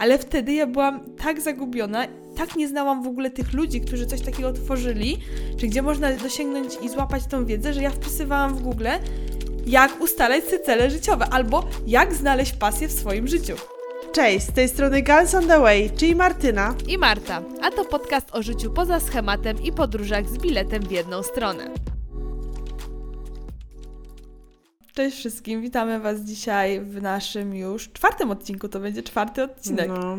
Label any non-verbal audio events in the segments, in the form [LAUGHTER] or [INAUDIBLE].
ale wtedy ja byłam tak zagubiona, tak nie znałam w ogóle tych ludzi, którzy coś takiego tworzyli, czy gdzie można dosięgnąć i złapać tą wiedzę, że ja wpisywałam w Google, jak ustalać te cele życiowe, albo jak znaleźć pasję w swoim życiu. Cześć, z tej strony Girls on the Way, czyli Martyna. I Marta, a to podcast o życiu poza schematem i podróżach z biletem w jedną stronę. Cześć wszystkim, witamy Was dzisiaj w naszym już czwartym odcinku. To będzie czwarty odcinek. No.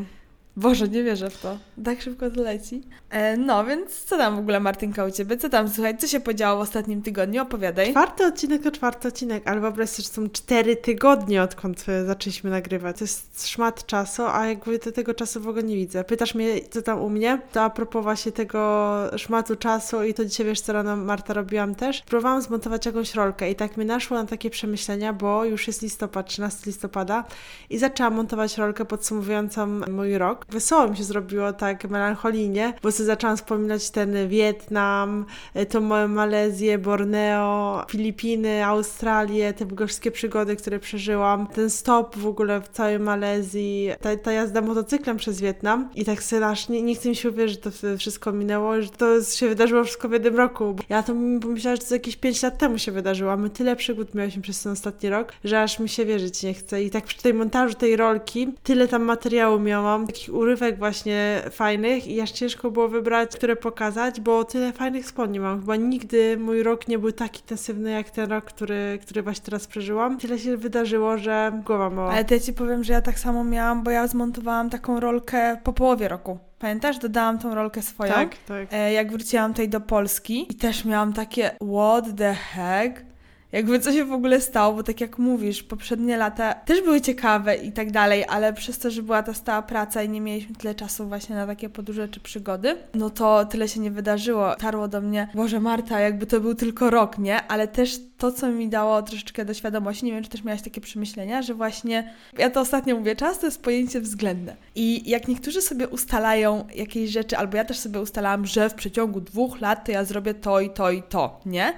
Boże, nie wierzę w to. Tak szybko to leci. E, no, więc co tam w ogóle, Martynka, u Ciebie? Co tam, słuchaj, co się podziało w ostatnim tygodniu? Opowiadaj. Czwarty odcinek to czwarty odcinek, ale wyobraź sobie, że są cztery tygodnie, odkąd e, zaczęliśmy nagrywać. To jest szmat czasu, a jakby tego czasu w ogóle nie widzę. Pytasz mnie, co tam u mnie? To a propos właśnie tego szmatu czasu i to dzisiaj, wiesz, co rano Marta robiłam też. Próbowałam zmontować jakąś rolkę i tak mi naszło na takie przemyślenia, bo już jest listopad, 13 listopada i zaczęłam montować rolkę podsumowującą mój rok wesoło mi się zrobiło tak melancholijnie, bo sobie zaczęłam wspominać ten Wietnam, e, tą Malezję, Borneo, Filipiny, Australię, te wszystkie przygody, które przeżyłam, ten stop w ogóle w całej Malezji, ta, ta jazda motocyklem przez Wietnam i tak sobie aż nie, nie chcę mi się uwierzyć, że to wszystko minęło, że to się wydarzyło wszystko w jednym roku. Ja to pomyślałam, że to jakieś 5 lat temu się wydarzyło, a my tyle przygód miałyśmy przez ten ostatni rok, że aż mi się wierzyć nie chce. I tak przy tej montażu tej rolki tyle tam materiału miałam, takich urywek właśnie fajnych i aż ciężko było wybrać, które pokazać, bo tyle fajnych spodni mam. Chyba nigdy mój rok nie był tak intensywny jak ten rok, który, który właśnie teraz przeżyłam. Tyle się wydarzyło, że głowa mała. Ale to ja Ci powiem, że ja tak samo miałam, bo ja zmontowałam taką rolkę po połowie roku. Pamiętasz? Dodałam tą rolkę swoją. Tak, tak. E, jak wróciłam tutaj do Polski i też miałam takie what the heck? Jakby co się w ogóle stało, bo tak jak mówisz, poprzednie lata też były ciekawe i tak dalej, ale przez to, że była ta stała praca i nie mieliśmy tyle czasu właśnie na takie podróże czy przygody, no to tyle się nie wydarzyło. Tarło do mnie, Boże Marta, jakby to był tylko rok, nie? Ale też to, co mi dało troszeczkę do świadomości, nie wiem, czy też miałaś takie przemyślenia, że właśnie, ja to ostatnio mówię, czas to jest pojęcie względne. I jak niektórzy sobie ustalają jakieś rzeczy, albo ja też sobie ustalałam, że w przeciągu dwóch lat to ja zrobię to i to i to, nie?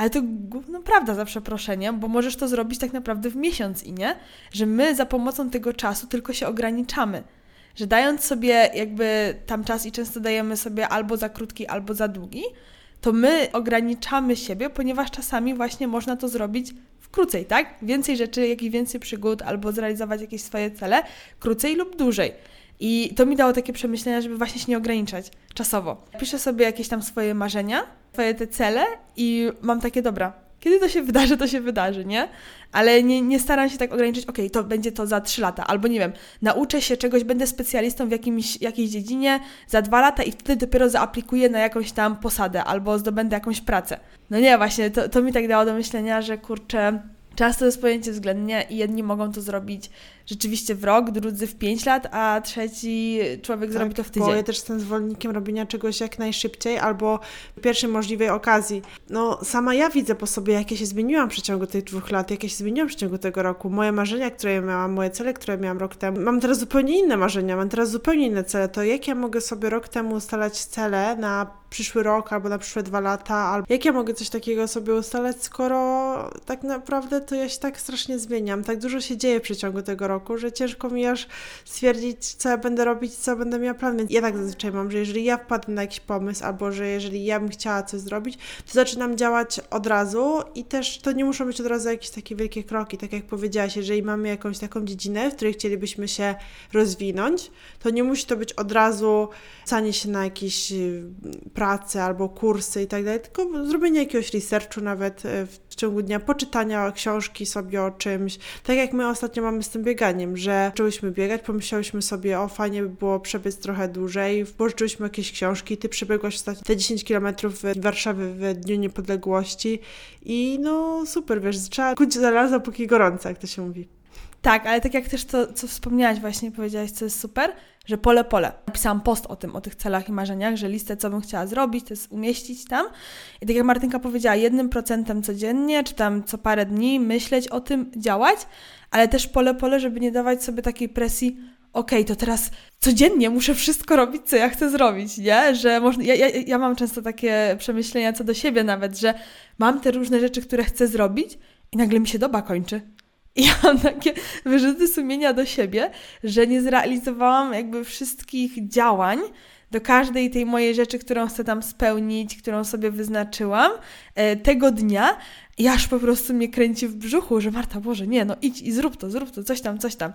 Ale to gówno prawda za przeproszeniem, bo możesz to zrobić tak naprawdę w miesiąc i nie? Że my za pomocą tego czasu tylko się ograniczamy. Że dając sobie jakby tam czas i często dajemy sobie albo za krótki, albo za długi, to my ograniczamy siebie, ponieważ czasami właśnie można to zrobić w krócej, tak? Więcej rzeczy, jakichś więcej przygód, albo zrealizować jakieś swoje cele krócej lub dłużej. I to mi dało takie przemyślenia, żeby właśnie się nie ograniczać czasowo. Piszę sobie jakieś tam swoje marzenia, swoje te cele i mam takie, dobra, kiedy to się wydarzy, to się wydarzy, nie? Ale nie, nie staram się tak ograniczyć, okej, okay, to będzie to za trzy lata, albo nie wiem, nauczę się czegoś, będę specjalistą w jakimś, jakiejś dziedzinie za dwa lata i wtedy dopiero zaaplikuję na jakąś tam posadę, albo zdobędę jakąś pracę. No nie, właśnie, to, to mi tak dało do myślenia, że kurczę, czas to jest pojęcie względnie i jedni mogą to zrobić rzeczywiście w rok, drudzy w pięć lat, a trzeci człowiek tak, zrobi to w tydzień. Bo ja też jestem zwolennikiem robienia czegoś jak najszybciej albo w pierwszej możliwej okazji. No, sama ja widzę po sobie, jak ja się zmieniłam w przeciągu tych dwóch lat, jak ja się zmieniłam w przeciągu tego roku. Moje marzenia, które miałam, moje cele, które miałam rok temu. Mam teraz zupełnie inne marzenia, mam teraz zupełnie inne cele. To jak ja mogę sobie rok temu ustalać cele na przyszły rok albo na przyszłe dwa lata, albo jak ja mogę coś takiego sobie ustalać, skoro tak naprawdę to ja się tak strasznie zmieniam. Tak dużo się dzieje w przeciągu tego roku roku, że ciężko mi aż stwierdzić, co ja będę robić, co będę miała plan. Więc ja tak zazwyczaj mam, że jeżeli ja wpadnę na jakiś pomysł, albo że jeżeli ja bym chciała coś zrobić, to zaczynam działać od razu i też to nie muszą być od razu jakieś takie wielkie kroki. Tak jak powiedziałaś, jeżeli mamy jakąś taką dziedzinę, w której chcielibyśmy się rozwinąć, to nie musi to być od razu stanie się na jakieś y, prace albo kursy i tak dalej, tylko zrobienie jakiegoś researchu nawet y, w ciągu dnia, poczytania książki sobie o czymś. Tak jak my ostatnio mamy z tym bieganiem, że zaczęłyśmy biegać, pomyślałyśmy sobie, o fajnie by było przebiec trochę dłużej, pożyczyłyśmy jakieś książki, ty przebiegłaś ostatnio te 10 km Warszawy w Dniu Niepodległości i no super, wiesz, trzeba kuć żelazo póki gorąco, jak to się mówi. Tak, ale tak jak też to, co wspomniałaś właśnie, powiedziałaś, co jest super, że pole pole. Napisałam post o tym, o tych celach i marzeniach, że listę, co bym chciała zrobić, to jest umieścić tam. I tak jak Martynka powiedziała, jednym procentem codziennie, czy tam co parę dni myśleć o tym, działać, ale też pole pole, żeby nie dawać sobie takiej presji, okej, okay, to teraz codziennie muszę wszystko robić, co ja chcę zrobić, nie? Że można, ja, ja, ja mam często takie przemyślenia co do siebie nawet, że mam te różne rzeczy, które chcę zrobić i nagle mi się doba kończy I ja [LAUGHS] mam takie wyrzuty sumienia do siebie, że nie zrealizowałam jakby wszystkich działań, do każdej tej mojej rzeczy, którą chcę tam spełnić, którą sobie wyznaczyłam e, tego dnia, i aż po prostu mnie kręci w brzuchu, że Marta, Boże, nie, no idź i zrób to, zrób to, coś tam, coś tam.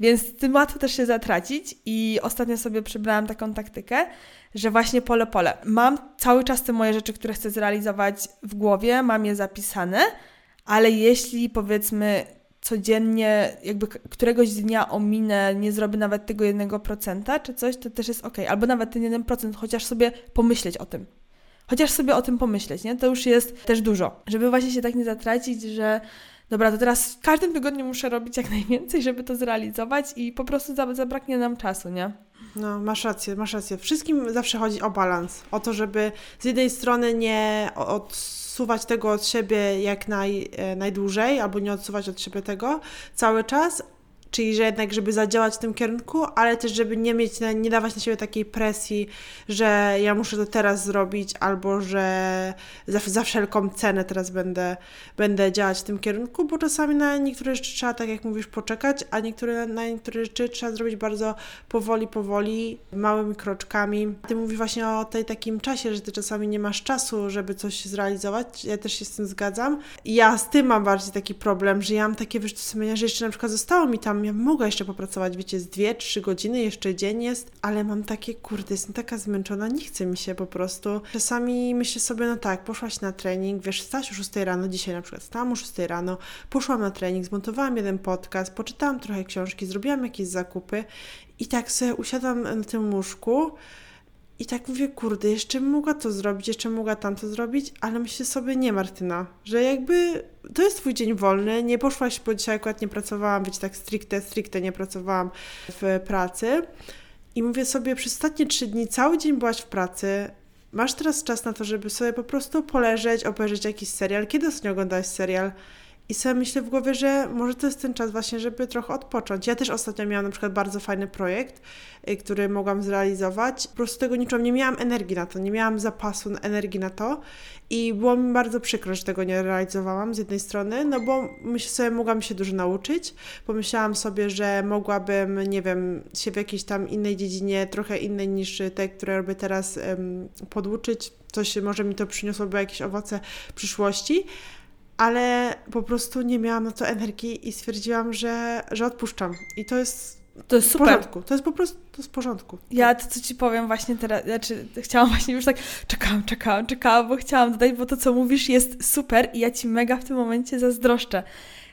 Więc tym łatwo też się zatracić i ostatnio sobie przybrałam taką taktykę, że właśnie pole pole. Mam cały czas te moje rzeczy, które chcę zrealizować w głowie, mam je zapisane, ale jeśli powiedzmy codziennie, jakby któregoś dnia ominę, nie zrobię nawet tego jednego procenta czy coś, to też jest ok. Albo nawet ten jeden procent, chociaż sobie pomyśleć o tym. Chociaż sobie o tym pomyśleć, nie? To już jest też dużo. Żeby właśnie się tak nie zatracić, że dobra, to teraz w każdym tygodniu muszę robić jak [LAUGHS] najwięcej, żeby to zrealizować i po prostu zabraknie nam czasu, nie? No, masz rację, masz rację. Wszystkim zawsze chodzi o balans. O to, żeby z jednej strony nie odsuwać tego od siebie jak naj, e, najdłużej, albo nie odsuwać od siebie tego cały czas, Czyli, że jednak, żeby zadziałać w tym kierunku, ale też, żeby nie mieć, nie dawać na siebie takiej presji, że ja muszę to teraz zrobić, albo że za, za wszelką cenę teraz będę, będę działać w tym kierunku, bo czasami na niektóre rzeczy trzeba, tak jak mówisz, poczekać, a niektóre, na niektóre rzeczy trzeba zrobić bardzo powoli, powoli, małymi kroczkami. Ty mówisz właśnie o tej takim czasie, że ty czasami nie masz czasu, żeby coś zrealizować. Ja też się z tym zgadzam. Ja z tym mam bardziej taki problem, że ja mam takie wyrzuty sumienia, że jeszcze na przykład zostało mi tam ja mogła jeszcze popracować, wiecie, z dwie, trzy godziny, jeszcze dzień jest, ale mam takie, kurde, jestem taka zmęczona, nie chce mi się po prostu. Czasami myślę sobie, no tak, poszłaś na trening, wiesz, wstałaś o 6 rano, dzisiaj na przykład wstałam o 6 rano, poszłam na trening, zmontowałam jeden podcast, poczytałam trochę książki, zrobiłam jakieś zakupy i tak sobie usiadłam na tym łóżku, i tak mówię, kurde, jeszcze mogła to zrobić, jeszcze mogła tamto zrobić, ale myślę sobie, nie Martyna, że jakby to jest twój dzień wolny, nie poszłaś, bo dzisiaj akurat nie pracowałam, być tak stricte, stricte nie pracowałam w pracy. I mówię sobie, przez ostatnie trzy dni cały dzień byłaś w pracy, masz teraz czas na to, żeby sobie po prostu poleżeć, obejrzeć jakiś serial. Kiedy ostatnio oglądałaś serial? I sobie myślę w głowie, że może to jest ten czas właśnie, żeby trochę odpocząć. Ja też ostatnio miałam na przykład bardzo fajny projekt, y, który mogłam zrealizować. Po prostu tego niczego nie miałam energii na to, nie miałam zapasu energii na to i było mi bardzo przykro, że tego nie realizowałam z jednej strony, no bo myślę sobie, mogłam się dużo nauczyć. Pomyślałam sobie, że mogłabym, nie wiem, się w jakiejś tam innej dziedzinie, trochę innej niż te, które robię teraz, um, poduczyć. Coś może mi to przyniosłoby jakieś owoce w przyszłości ale po prostu nie miałam na to energii i stwierdziłam, że, że odpuszczam. I to jest to jest super. W porządku. To jest po prostu to jest w porządku. Ja to, co ci powiem właśnie teraz, znaczy chciałam właśnie już tak, czekałam, czekałam, czekałam, bo chciałam dodać, bo to, co mówisz jest super i ja ci mega w tym momencie zazdroszczę.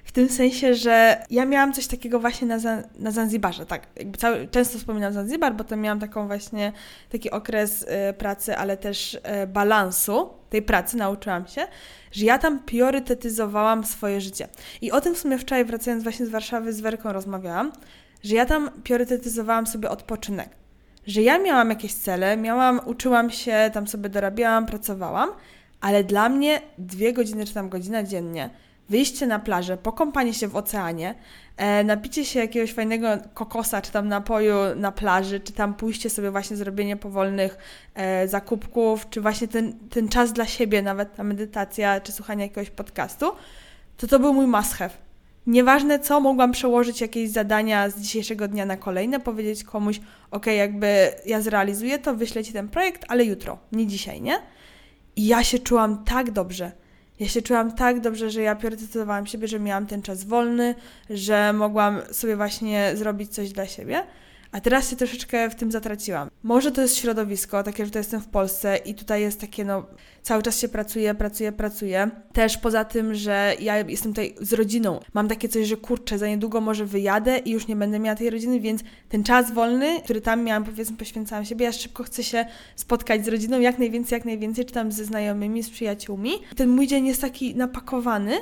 W tym sensie, że ja miałam coś takiego właśnie na, na Zanzibarze, tak. Jakby cały, często wspominam Zanzibar, bo tam miałam taką właśnie, taki okres y, pracy, ale też y, balansu tej pracy, nauczyłam się, że ja tam priorytetyzowałam swoje życie. I o tym w sumie wczoraj wracając właśnie z Warszawy z Werką rozmawiałam, że ja tam priorytetyzowałam sobie odpoczynek. Że ja miałam jakieś cele, miałam, uczyłam się, tam sobie dorabiałam, pracowałam, ale dla mnie dwie godziny czy tam godzina dziennie – wyjście na plażę, pokąpanie się w oceanie, e, napicie się jakiegoś fajnego kokosa, czy tam napoju na plaży, czy tam pójście sobie właśnie zrobienie powolnych e, zakupków, czy właśnie ten, ten czas dla siebie, nawet ta medytacja, czy słuchanie jakiegoś podcastu, to to był mój must have. Nieważne co, mogłam przełożyć jakieś zadania z dzisiejszego dnia na kolejne, powiedzieć komuś, ok, jakby ja zrealizuję to, wyślę Ci ten projekt, ale jutro, nie dzisiaj, nie? I ja się czułam tak dobrze ja się czułam tak dobrze, że ja priorytetyzowałam siebie, że miałam ten czas wolny, że mogłam sobie właśnie zrobić coś dla siebie. A teraz się troszeczkę w tym zatraciłam. Może to jest środowisko, takie, że to jestem w Polsce i tutaj jest takie, no, cały czas się pracuje, pracuje, pracuje. Też poza tym, że ja jestem tutaj z rodziną. Mam takie coś, że kurczę, za niedługo może wyjadę i już nie będę miała tej rodziny, więc ten czas wolny, który tam miałam, powiedzmy, poświęcałam siebie, ja szybko chcę się spotkać z rodziną jak najwięcej, jak najwięcej, czy tam ze znajomymi, z przyjaciółmi. Ten mój dzień jest taki napakowany,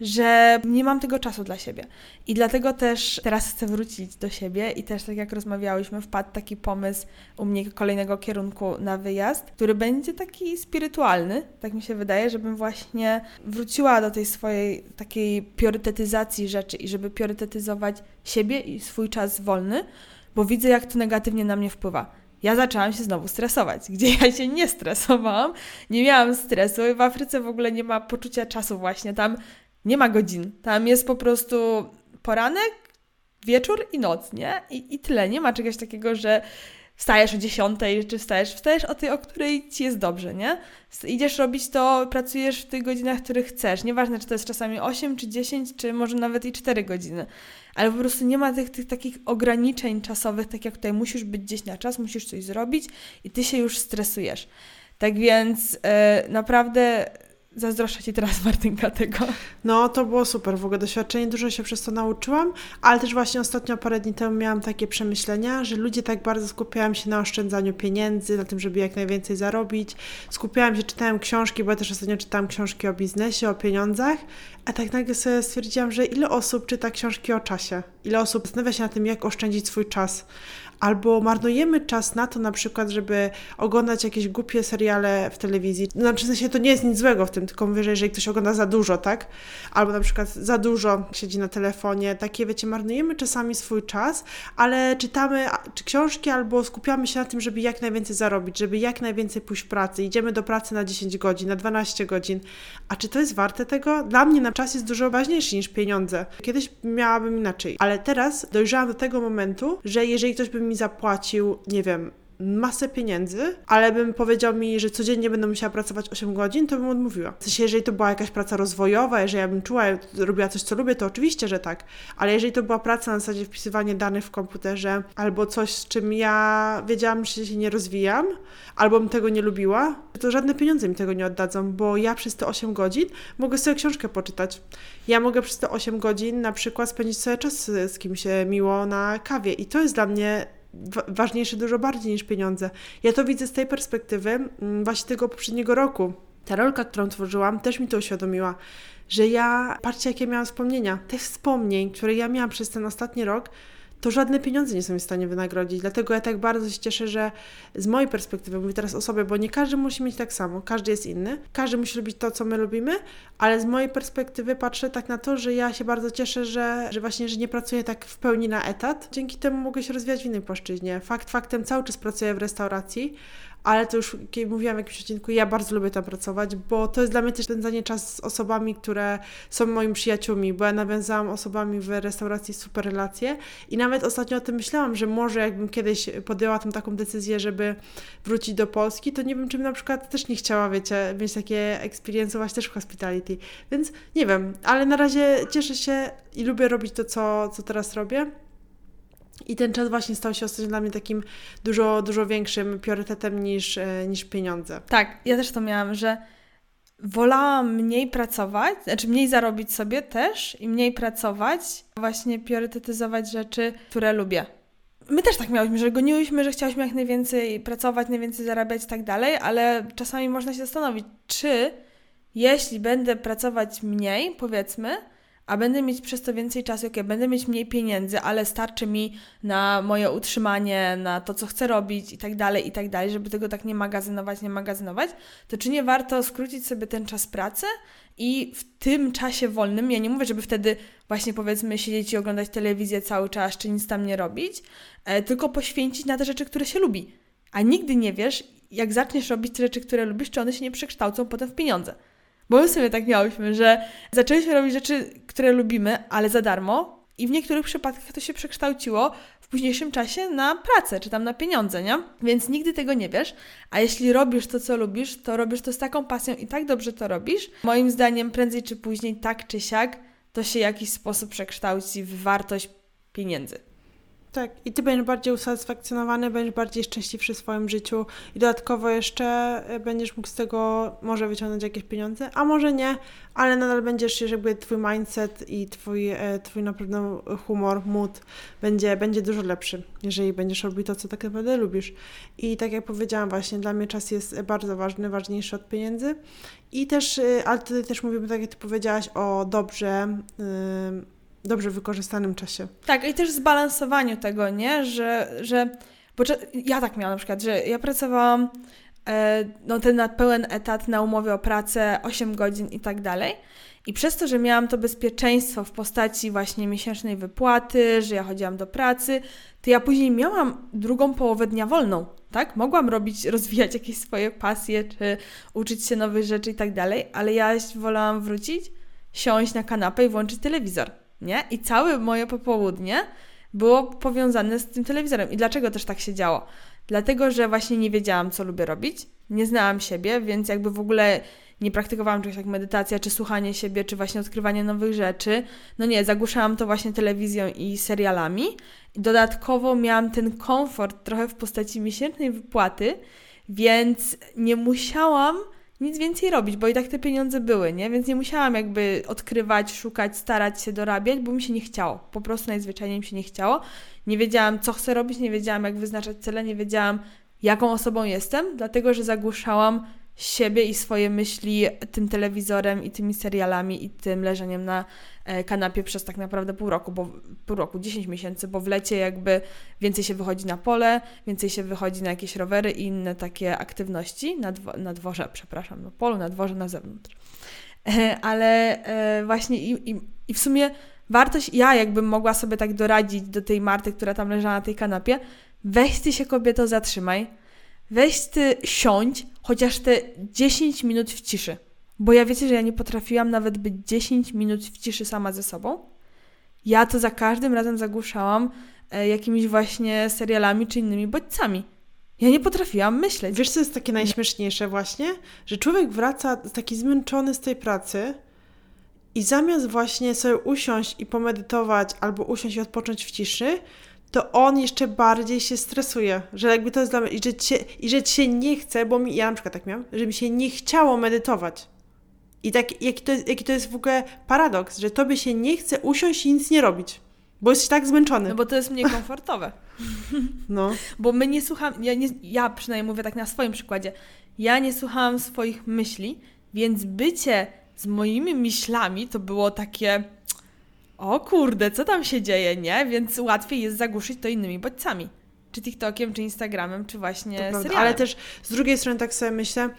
że nie mam tego czasu dla siebie. I dlatego też teraz chcę wrócić do siebie i też tak jak rozmawiałyśmy, wpadł taki pomysł u mnie kolejnego kierunku na wyjazd, który będzie taki spirytualny, tak mi się wydaje, żebym właśnie wróciła do tej swojej takiej priorytetyzacji rzeczy i żeby priorytetyzować siebie i swój czas wolny, bo widzę jak to negatywnie na mnie wpływa ja zaczęłam się znowu stresować, gdzie ja się nie stresowałam, nie miałam stresu. W Afryce w ogóle nie ma poczucia czasu właśnie tam Nie ma godzin. Tam jest po prostu poranek, wieczór i noc, nie? I, i tyle. Nie ma czegoś takiego, że wstajesz o 10, czy wstajesz, wstajesz o tej, o której ci jest dobrze, nie? Idziesz robić to, pracujesz w tych godzinach, których chcesz. Nieważne, czy to jest czasami 8, czy 10, czy może nawet i 4 godziny. Ale po prostu nie ma tych, tych takich ograniczeń czasowych, tak jak tutaj musisz być gdzieś na czas, musisz coś zrobić i ty się już stresujesz. Tak więc yy, naprawdę Zazdroszczę Ci teraz, Martynka, tego. No, to było super w ogóle doświadczenie, dużo się przez to nauczyłam, ale też właśnie ostatnio parę dni temu miałam takie przemyślenia, że ludzie tak bardzo skupiają się na oszczędzaniu pieniędzy, na tym, żeby jak najwięcej zarobić. Skupiałam się, czytałem książki, bo ja też ostatnio czytałam książki o biznesie, o pieniądzach, a tak nagle sobie stwierdziłam, że ile osób czyta książki o czasie, ile osób zastanawia się na tym, jak oszczędzić swój czas albo marnujemy czas na to na przykład, żeby oglądać jakieś głupie seriale w telewizji. Znaczy w sensie to nie jest nic złego w tym, tylko mówię, że jeżeli ktoś ogląda za dużo, tak? Albo na przykład za dużo siedzi na telefonie, takie wiecie, marnujemy czasami swój czas, ale czytamy czy książki albo skupiamy się na tym, żeby jak najwięcej zarobić, żeby jak najwięcej pójść w pracy. Idziemy do pracy na 10 godzin, na 12 godzin. A czy to jest warte tego? Dla mnie na czas jest dużo ważniejszy niż pieniądze. Kiedyś miałabym inaczej, ale teraz dojrzałam do tego momentu, że jeżeli ktoś by mi zapłacił, nie wiem, masę pieniędzy, ale bym powiedział mi, że codziennie będę musiała pracować 8 godzin, to bym odmówiła. W sensie, jeżeli to była jakaś praca rozwojowa, jeżeli ja bym czuła, robiła coś, co lubię, to oczywiście, że tak. Ale jeżeli to była praca na zasadzie wpisywanie danych w komputerze, albo coś, z czym ja wiedziałam, że się nie rozwijam, albo bym tego nie lubiła, to żadne pieniądze mi tego nie oddadzą, bo ja przez te 8 godzin mogę sobie książkę poczytać. Ja mogę przez te 8 godzin na przykład spędzić sobie czas z kimś miło na kawie i to jest dla mnie ważniejsze dużo bardziej niż pieniądze. Ja to widzę z tej perspektywy mm, właśnie tego poprzedniego roku. Ta rolka, którą tworzyłam, też mi to uświadomiła, że ja, patrzcie jakie miałam wspomnienia, tych wspomnień, które ja miałam przez ten ostatni rok, to żadne pieniądze nie są w stanie wynagrodzić. Dlatego ja tak bardzo się cieszę, że z mojej perspektywy, mówię teraz o sobie, bo nie każdy musi mieć tak samo, każdy jest inny, każdy musi robić to, co my lubimy, ale z mojej perspektywy patrzę tak na to, że ja się bardzo cieszę, że, że właśnie, że nie pracuję tak w pełni na etat. Dzięki temu mogę się rozwijać w innej płaszczyźnie. Fakt faktem cały czas pracuję w restauracji, ale to już mówiłam w jakimś odcinku, ja bardzo lubię tam pracować, bo to jest dla mnie też spędzanie czas z osobami, które są moimi przyjaciółmi, bo ja nawiązałam osobami w restauracji super relacje i nawet ostatnio o tym myślałam, że może jakbym kiedyś podjęła taką decyzję, żeby wrócić do Polski, to nie wiem, czym na przykład też nie chciała, wiecie, mieć takie eksperiencjować też w hospitality, więc nie wiem, ale na razie cieszę się i lubię robić to, co, co teraz robię. I ten czas właśnie stał się ostatnio dla mnie takim dużo, dużo większym priorytetem niż, e, niż pieniądze. Tak, ja też to miałam, że wolałam mniej pracować, znaczy mniej zarobić sobie też i mniej pracować, właśnie priorytetyzować rzeczy, które lubię. My też tak miałyśmy, że goniłyśmy, że chciałyśmy jak najwięcej pracować, najwięcej zarabiać i tak dalej, ale czasami można się zastanowić, czy jeśli będę pracować mniej, powiedzmy, a będę mieć przez to więcej czasu, jak ja będę mieć mniej pieniędzy, ale starczy mi na moje utrzymanie, na to, co chcę robić i tak dalej, i tak dalej, żeby tego tak nie magazynować, nie magazynować, to czy nie warto skrócić sobie ten czas pracy i w tym czasie wolnym, ja nie mówię, żeby wtedy właśnie powiedzmy siedzieć i oglądać telewizję cały czas, czy nic tam nie robić, e, tylko poświęcić na te rzeczy, które się lubi. A nigdy nie wiesz, jak zaczniesz robić te rzeczy, które lubisz, czy one się nie przekształcą potem w pieniądze. Bo my sobie tak miałyśmy, że zaczęliśmy robić rzeczy, które lubimy, ale za darmo. I w niektórych przypadkach to się przekształciło w późniejszym czasie na pracę, czy tam na pieniądze, nie? Więc nigdy tego nie wiesz. A jeśli robisz to, co lubisz, to robisz to z taką pasją i tak dobrze to robisz. Moim zdaniem, prędzej czy później, tak czy siak, to się w jakiś sposób przekształci w wartość pieniędzy. Tak, i ty będziesz bardziej usatysfakcjonowany, będziesz bardziej szczęśliwszy w swoim życiu i dodatkowo jeszcze e, będziesz mógł z tego może wyciągnąć jakieś pieniądze, a może nie, ale nadal będziesz, jakby twój mindset i twój, e, twój na pewno humor, mood będzie, będzie dużo lepszy, jeżeli będziesz robił to, co tak naprawdę lubisz. I tak jak powiedziałam właśnie, dla mnie czas jest bardzo ważny, ważniejszy od pieniędzy i też, e, ale wtedy też mówimy, tak jak ty powiedziałaś, o dobrze... Yy, dobrze wykorzystanym czasie. Tak, i też zbalansowaniu tego, nie? Że, że bo ja tak miałam na przykład, że ja pracowałam e, no ten na pełen etat na umowie o pracę 8 godzin i tak dalej. I przez to, że miałam to bezpieczeństwo w postaci właśnie miesięcznej wypłaty, że ja chodziłam do pracy, to ja później miałam drugą połowę dnia wolną, tak? Mogłam robić, [LAUGHS] rozwijać jakieś swoje pasje, czy uczyć się nowych rzeczy i tak dalej, ale ja wolałam wrócić siąść na kanapę i włączyć telewizor, nie? I całe moje popołudnie było powiązane z tym telewizorem. I dlaczego też tak się działo? Dlatego, że właśnie nie wiedziałam, co lubię robić, nie znałam siebie, więc jakby w ogóle nie praktykowałam czegoś jak medytacja, czy słuchanie siebie, czy właśnie odkrywanie nowych rzeczy. No nie, zagłuszałam to właśnie telewizją i serialami. Dodatkowo miałam ten komfort trochę w postaci miesięcznej wypłaty, więc nie musiałam nic więcej robić, bo i tak te pieniądze były, nie? Więc nie musiałam jakby odkrywać, szukać, starać się dorabiać, bo mi się nie chciało. Po prostu najzwyczajniej mi się nie chciało. Nie wiedziałam, co chcę robić, nie wiedziałam, jak wyznaczać cele, nie wiedziałam, jaką osobą jestem, dlatego że zagłuszałam siebie i swoje myśli tym telewizorem i tymi serialami i tym leżeniem na e, kanapie przez tak naprawdę pół roku, bo pół roku, 10 miesięcy, bo w lecie jakby więcej się wychodzi na pole, więcej się wychodzi na jakieś rowery i inne takie aktywności na, dwo na dworze, przepraszam, na polu, na dworze, na zewnątrz. E, ale e, właśnie i, i, i w sumie wartość, ja jakbym mogła sobie tak doradzić do tej Marty, która tam leżała na tej kanapie, weź ty się kobieto, zatrzymaj, weź ty siądź, chociaż te 10 minut w ciszy. Bo ja wiecie, że ja nie potrafiłam nawet być 10 minut w ciszy sama ze sobą. Ja to za każdym razem zagłuszałam e, jakimiś właśnie serialami czy innymi bodźcami. Ja nie potrafiłam myśleć. Wiesz, co jest takie najśmieszniejsze właśnie? Że człowiek wraca taki zmęczony z tej pracy i zamiast właśnie sobie usiąść i pomedytować albo usiąść i odpocząć w ciszy, to on jeszcze bardziej się stresuje, że jakby to jest dla mnie, i że, cię, i że ci się nie chce, bo mi, ja na przykład tak miałam, że mi się nie chciało medytować. I tak, jaki to, jest, jaki to jest w ogóle paradoks, że tobie się nie chce usiąść i nic nie robić, bo jesteś tak zmęczony. No bo to jest mniej komfortowe. [LAUGHS] No. Bo my nie słucham, ja, nie, ja przynajmniej mówię tak na swoim przykładzie, ja nie słuchałam swoich myśli, więc bycie z moimi myślami to było takie o kurde, co tam się dzieje, nie? Więc łatwiej jest zagłuszyć to innymi bodźcami. Czy TikTokiem, czy Instagramem, czy właśnie serialem. Ale też z drugiej strony tak sobie myślę,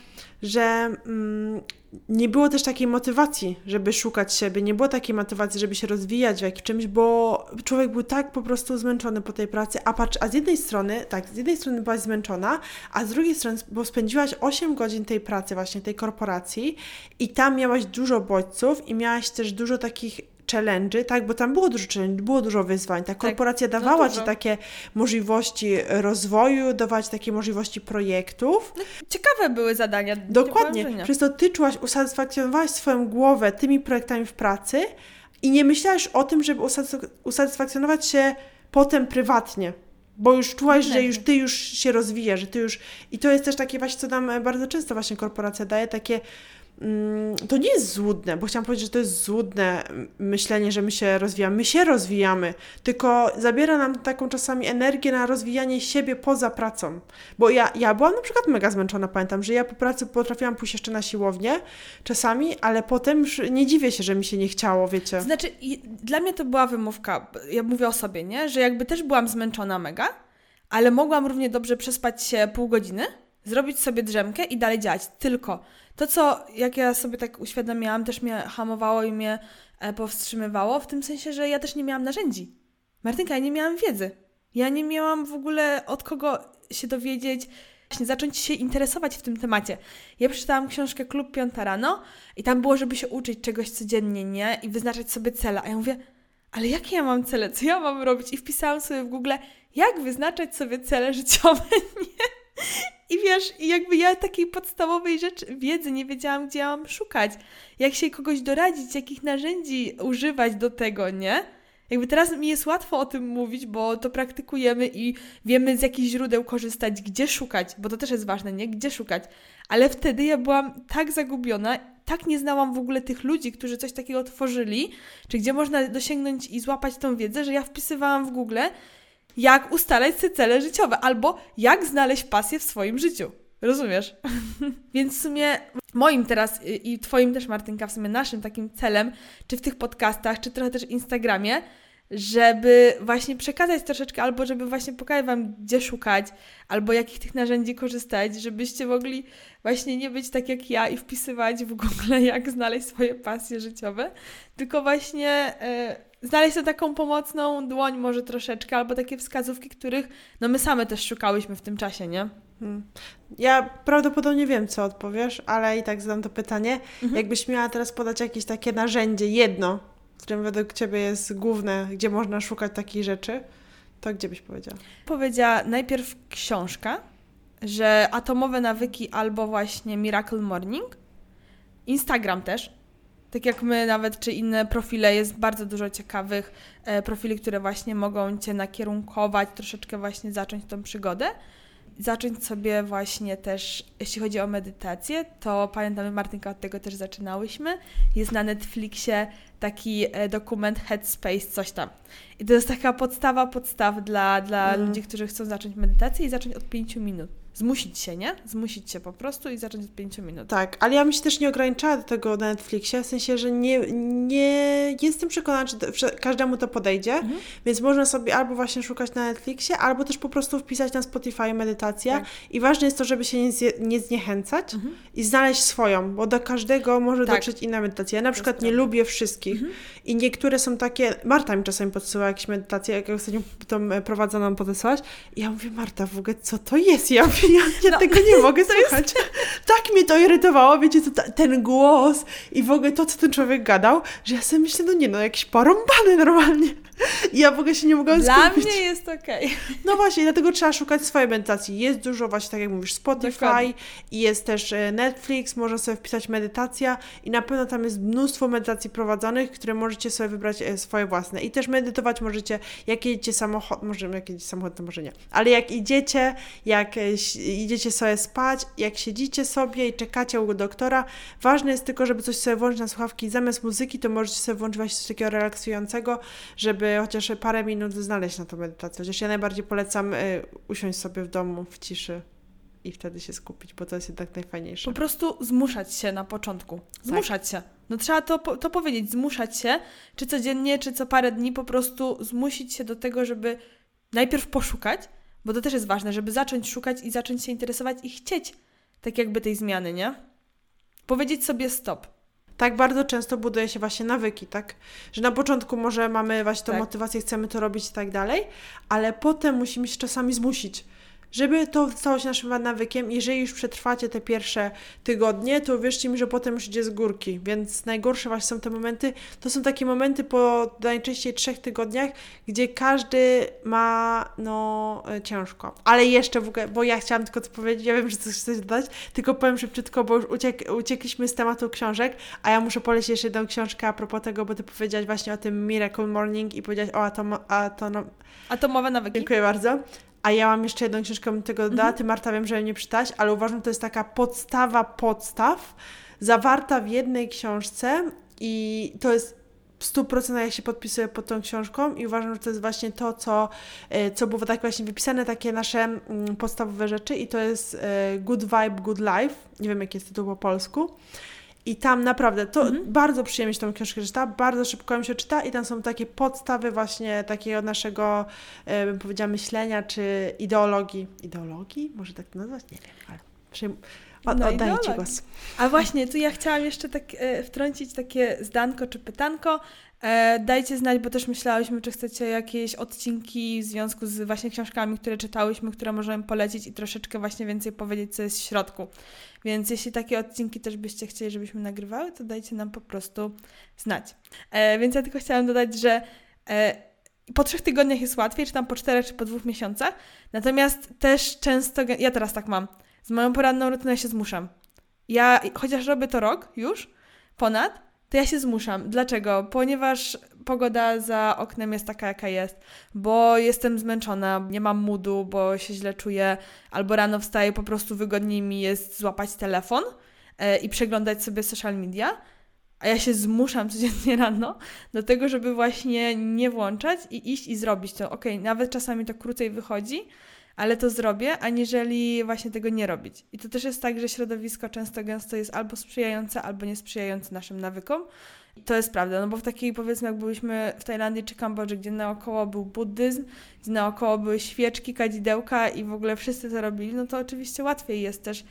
że mm, nie było też takiej motywacji, żeby szukać siebie, nie było takiej motywacji, żeby się rozwijać w jakimś czymś, bo człowiek był tak po prostu zmęczony po tej pracy, a patrz, a z jednej strony, tak, z jednej strony byłaś zmęczona, a z drugiej strony, bo spędziłaś 8 godzin tej pracy właśnie, tej korporacji i tam miałaś dużo bodźców i miałaś też dużo takich challenge'y, tak, bo tam było dużo challenge, było dużo wyzwań. Ta tak, korporacja tak, dawała no Ci takie możliwości rozwoju, dawała Ci takie możliwości projektów. No, ciekawe były zadania. Dokładnie. Przez to Ty czułaś, usatysfakcjonowałaś swoją głowę tymi projektami w pracy i nie myślałaś o tym, żeby usatysfakcjonować się potem prywatnie. Bo już czułaś, że już ty już się rozwijasz, że ty już. I to jest też takie właśnie, co nam bardzo często właśnie korporacja daje, takie to nie jest złudne, bo chciałam powiedzieć, że to jest złudne myślenie, że my się rozwijamy. My się rozwijamy, tylko zabiera nam taką czasami energię na rozwijanie siebie poza pracą. Bo ja, ja byłam na przykład mega zmęczona, pamiętam, że ja po pracy potrafiłam pójść jeszcze na siłownię czasami, ale potem już nie dziwię się, że mi się nie chciało, wiecie. Znaczy, dla mnie to była wymówka, ja mówię o sobie, nie? Że jakby też byłam zmęczona mega, ale mogłam równie dobrze przespać się pół godziny, zrobić sobie drzemkę i dalej działać. Tylko to, co jak ja sobie tak uświadomiłam, też mnie hamowało i mnie e, powstrzymywało, w tym sensie, że ja też nie miałam narzędzi. Martynka, ja nie miałam wiedzy. Ja nie miałam w ogóle od kogo się dowiedzieć, właśnie zacząć się interesować w tym temacie. Ja przeczytałam książkę Klub Piąta rano i tam było, żeby się uczyć czegoś codziennie, nie? I wyznaczać sobie cele. A ja mówię, ale jakie ja mam cele? Co ja mam robić? I wpisałam sobie w Google, jak wyznaczać sobie cele życiowe, [LAUGHS] nie? I wiesz, jakby ja takiej podstawowej rzeczy, wiedzy nie wiedziałam, gdzie ja mam szukać. Jak się kogoś doradzić, jakich narzędzi używać do tego, nie? Jakby teraz mi jest łatwo o tym mówić, bo to praktykujemy i wiemy z jakich źródeł korzystać, gdzie szukać, bo to też jest ważne, nie? Gdzie szukać. Ale wtedy ja byłam tak zagubiona, tak nie znałam w ogóle tych ludzi, którzy coś takiego tworzyli, czy gdzie można dosięgnąć i złapać tą wiedzę, że ja wpisywałam w Google jak ustalać te cele życiowe, albo jak znaleźć pasję w swoim życiu. Rozumiesz? [LAUGHS] Więc w sumie moim teraz i Twoim też, Martynka, w sumie naszym takim celem, czy w tych podcastach, czy trochę też Instagramie, żeby właśnie przekazać troszeczkę, albo żeby właśnie pokazać Wam, gdzie szukać, albo jakich tych narzędzi korzystać, żebyście mogli właśnie nie być tak jak ja i wpisywać w Google, [LAUGHS] jak znaleźć swoje pasje życiowe, tylko właśnie y, znaleźć tę taką pomocną dłoń może troszeczkę, albo takie wskazówki, których no my same też szukałyśmy w tym czasie, nie? Hmm. Ja prawdopodobnie wiem, co odpowiesz, ale i tak zadam to pytanie. Mhm. Jakbyś miała teraz podać jakieś takie narzędzie, jedno, którym według Ciebie jest główne, gdzie można szukać takich rzeczy, to gdzie byś powiedziała? Powiedziała najpierw książka, że atomowe nawyki albo właśnie Miracle Morning. Instagram też. Tak jak my, nawet czy inne profile, jest bardzo dużo ciekawych e, profili, które właśnie mogą Cię nakierunkować, troszeczkę właśnie zacząć tą przygodę zacząć sobie właśnie też, jeśli chodzi o medytację, to pamiętamy, Martynka, od tego też zaczynałyśmy. Jest na Netflixie taki e, dokument Headspace, coś tam. I to jest taka podstawa podstaw dla, dla mm. ludzi, którzy chcą zacząć medytację i zacząć od 5 minut zmusić się, nie? Zmusić się po prostu i zacząć od 5 minut. Tak, ale ja bym się też nie ograniczała do tego na Netflixie, w sensie, że nie, nie jestem przekonana, że każdemu to podejdzie, mhm. więc można sobie albo właśnie szukać na Netflixie, albo też po prostu wpisać na Spotify medytacja tak. i ważne jest to, żeby się nie, zje, nie zniechęcać mhm. i znaleźć swoją, bo do każdego może tak. dotrzeć inna medytacja. Ja na przykład nie lubię wszystkich mhm. i niektóre są takie, Marta mi czasami podsyła jakieś medytacje, jak ostatnio tą e, prowadzoną podesłałaś i ja mówię, Marta, w ogóle co to jest? Ja mówię, ja, ja no, tego nie [LAUGHS] mogę słuchać. Jest... Tak mnie to irytowało, wiecie, to, ten głos i w ogóle to, co ten człowiek gadał, że ja sobie myślę, no nie no, jakiś porąbany normalnie. [LAUGHS] Ja w ogóle się nie mogłam Dla skupić. Dla mnie jest okej. Okay. [LAUGHS] No właśnie, dlatego trzeba szukać swojej medytacji. Jest dużo właśnie, tak jak mówisz, Spotify Dokładnie. i jest też e, Netflix, można sobie wpisać medytacja i na pewno tam jest mnóstwo medytacji prowadzonych, które możecie sobie wybrać e, swoje własne. I też medytować możecie, jak jedziecie samochód, może jak jedziecie samochód, to może nie, ale jak idziecie, jak e, idziecie sobie spać, jak siedzicie sobie i czekacie u doktora, ważne jest tylko, żeby coś sobie włączyć na słuchawki zamiast muzyki, to możecie sobie włączyć właśnie coś takiego relaksującego, żeby chociaż parę minut znaleźć na tą medytację. Chociaż ja najbardziej polecam y, usiąść sobie w domu w ciszy i wtedy się skupić, bo to jest jednak najfajniejsze. Po prostu zmuszać się na początku. Zmuszać tak. się. No trzeba to, to powiedzieć, zmuszać się, czy codziennie, czy co parę dni, po prostu zmusić się do tego, żeby najpierw poszukać, bo to też jest ważne, żeby zacząć szukać i zacząć się interesować i chcieć tak jakby tej zmiany, nie? Powiedzieć sobie stop. Tak bardzo często buduje się właśnie nawyki, tak? Że na początku może mamy właśnie tą tak. motywację, chcemy to robić i tak dalej, ale potem musimy się czasami zmusić żeby to stało się naszym nawykiem, jeżeli już przetrwacie te pierwsze tygodnie, to wierzcie mi, że potem już idzie z górki, więc najgorsze właśnie są te momenty, to są takie momenty po najczęściej trzech tygodniach, gdzie każdy ma, no, e, ciężko. Ale jeszcze, w ogóle, bo ja chciałam tylko to powiedzieć, ja wiem, że coś chcesz dodać, tylko powiem szybciutko, bo już uciek, uciekliśmy z tematu książek, a ja muszę polecić jeszcze jedną książkę a propos tego, bo ty powiedziałaś właśnie o tym Miracle Morning i powiedziałaś o atom, atom, atomowe nawyki. Dziękuję bardzo. A ja mam jeszcze jedną książkę, bym tego dodała. Mhm. Ty, Marta, wiem, że nie przeczytałaś, ale uważam, że to jest taka podstawa podstaw, zawarta w jednej książce i to jest w 100% jak się podpisuję pod tą książką i uważam, że to jest właśnie to, co, e, co było tak właśnie wypisane, takie nasze mm, podstawowe rzeczy i to jest e, Good Vibe, Good Life. Nie wiem, jaki jest tytuł po polsku. I tam naprawdę to mhm. bardzo przyjemnie się tą książkę czyta, bardzo szybko mi się czyta i tam są takie podstawy właśnie takiego naszego, e, bym powiedziała, myślenia czy ideologii. Ideologii? Może tak to nazwać? Nie wiem, ale przyjm- od, no oddaję Ci głos. A właśnie, tu ja chciałam jeszcze tak e, wtrącić takie zdanko czy pytanko. E, dajcie znać, bo też myślałyśmy, czy chcecie jakieś odcinki w związku z właśnie książkami, które czytałyśmy, które możemy polecić i troszeczkę właśnie więcej powiedzieć, co jest w środku. Więc jeśli takie odcinki też byście chcieli, żebyśmy nagrywały, to dajcie nam po prostu znać. E, więc ja tylko chciałam dodać, że e, po trzech tygodniach jest łatwiej, czy tam po czterech, czy po dwóch miesiącach. Natomiast też często, ja teraz tak mam, z moją poranną rutyną się zmuszam. Ja, chociaż robię to rok już, ponad, to ja się zmuszam. Dlaczego? Ponieważ pogoda za oknem jest taka, jaka jest, bo jestem zmęczona, nie mam moodu, bo się źle czuję, albo rano wstaję, po prostu wygodniej mi jest złapać telefon e, i przeglądać sobie social media, a ja się zmuszam [LAUGHS] codziennie rano do tego, żeby właśnie nie włączać i iść i zrobić to. Okay, nawet czasami to krócej wychodzi, ale to zrobię, aniżeli właśnie tego nie robić. I to też jest tak, że środowisko często gęsto jest albo sprzyjające, albo niesprzyjające naszym nawykom. To jest prawda, no bo w takiej powiedzmy, jak byliśmy w Tajlandii czy Kambodży, gdzie naokoło był buddyzm, gdzie naokoło były świeczki, kadzidełka i w ogóle wszyscy to robili, no to oczywiście łatwiej jest też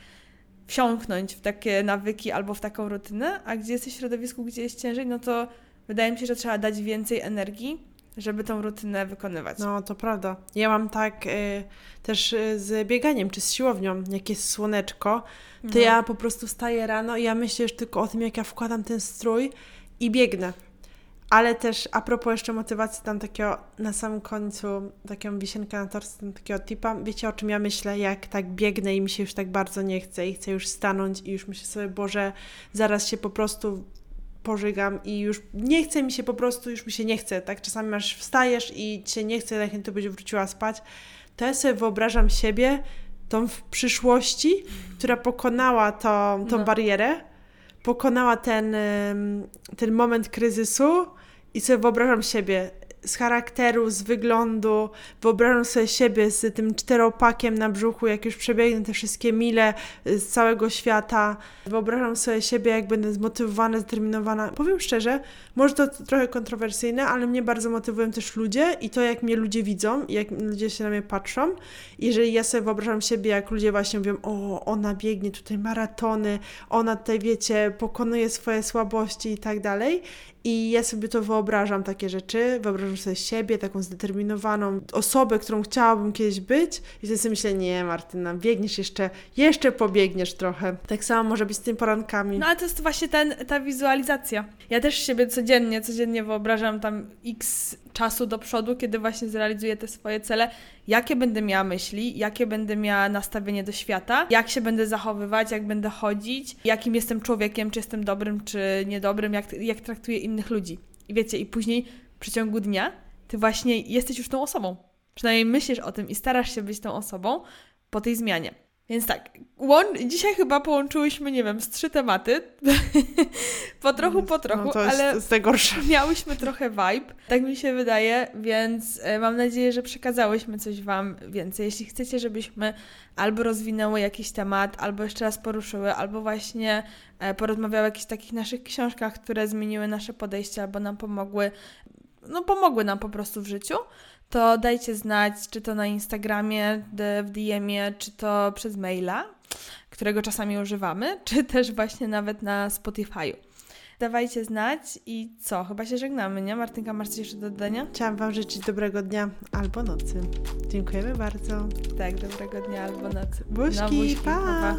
wsiąknąć w takie nawyki albo w taką rutynę, a gdzie jesteś w środowisku, gdzie jest ciężej, no to wydaje mi się, że trzeba dać więcej energii, żeby tą rutynę wykonywać. No, to prawda. Ja mam tak y, też y, z bieganiem czy z siłownią, jak jest słoneczko, to No. ja po prostu wstaję rano i ja myślę już tylko o tym, jak ja wkładam ten strój i biegnę. Ale też a propos jeszcze motywacji, tam takiego na samym końcu, taką wisienkę na torcie, tam takiego tipa. Wiecie o czym ja myślę, jak tak biegnę i mi się już tak bardzo nie chce i chcę już stanąć i już myślę sobie, Boże, zaraz się po prostu pożygam i już nie chce mi się po prostu, już mi się nie chce. Tak czasami masz, wstajesz i ci się nie chce, najchętniej byś wróciła spać. To ja sobie wyobrażam siebie, tą w przyszłości, która pokonała to, tą No. barierę, pokonała ten, ten moment kryzysu i sobie wyobrażam siebie z charakteru, z wyglądu, wyobrażam sobie siebie z tym czteropakiem na brzuchu, jak już przebiegnę te wszystkie mile y, z całego świata. Wyobrażam sobie siebie, jak będę zmotywowana, zdeterminowana. Powiem szczerze, może to trochę kontrowersyjne, ale mnie bardzo motywują też ludzie i to, jak mnie ludzie widzą i jak ludzie się na mnie patrzą. Jeżeli ja sobie wyobrażam siebie, jak ludzie właśnie mówią, o, ona biegnie tutaj maratony, ona tutaj, wiecie, pokonuje swoje słabości i tak dalej. I ja sobie to wyobrażam, takie rzeczy. Wyobrażam sobie siebie, taką zdeterminowaną osobę, którą chciałabym kiedyś być. I wtedy sobie myślę, nie, Martyna, biegniesz jeszcze, jeszcze pobiegniesz trochę. Tak samo może być z tymi porankami. No ale to jest właśnie ten, ta wizualizacja. Ja też siebie codziennie, codziennie wyobrażam tam x czasu do przodu, kiedy właśnie zrealizuję te swoje cele, jakie będę miała myśli, jakie będę miała nastawienie do świata, jak się będę zachowywać, jak będę chodzić, jakim jestem człowiekiem, czy jestem dobrym, czy niedobrym, jak, jak traktuję innych ludzi. I wiecie, i później w przeciągu dnia ty właśnie jesteś już tą osobą. Przynajmniej myślisz o tym i starasz się być tą osobą po tej zmianie. Więc tak, łą- dzisiaj chyba połączyłyśmy, nie wiem, z trzy tematy. [LAUGHS] po trochu, po trochu, no to jest, ale jest najgorsze. miałyśmy trochę vibe, tak mi się wydaje, więc e, mam nadzieję, że przekazałyśmy coś Wam więcej. Jeśli chcecie, żebyśmy albo rozwinęły jakiś temat, albo jeszcze raz poruszyły, albo właśnie e, porozmawiały o jakichś takich naszych książkach, które zmieniły nasze podejście, albo nam pomogły, no pomogły nam po prostu w życiu, to dajcie znać, czy to na Instagramie, w DM-ie, czy to przez maila, którego czasami używamy, [LAUGHS] czy też właśnie nawet na Spotify'u. Dawajcie znać i co? Chyba się żegnamy, nie? Martynka, masz coś jeszcze do dodania? Chciałam Wam życzyć dobrego dnia albo nocy. Dziękujemy bardzo. Tak, dobrego dnia albo nocy. Buźki, No, buźki, pa! pa.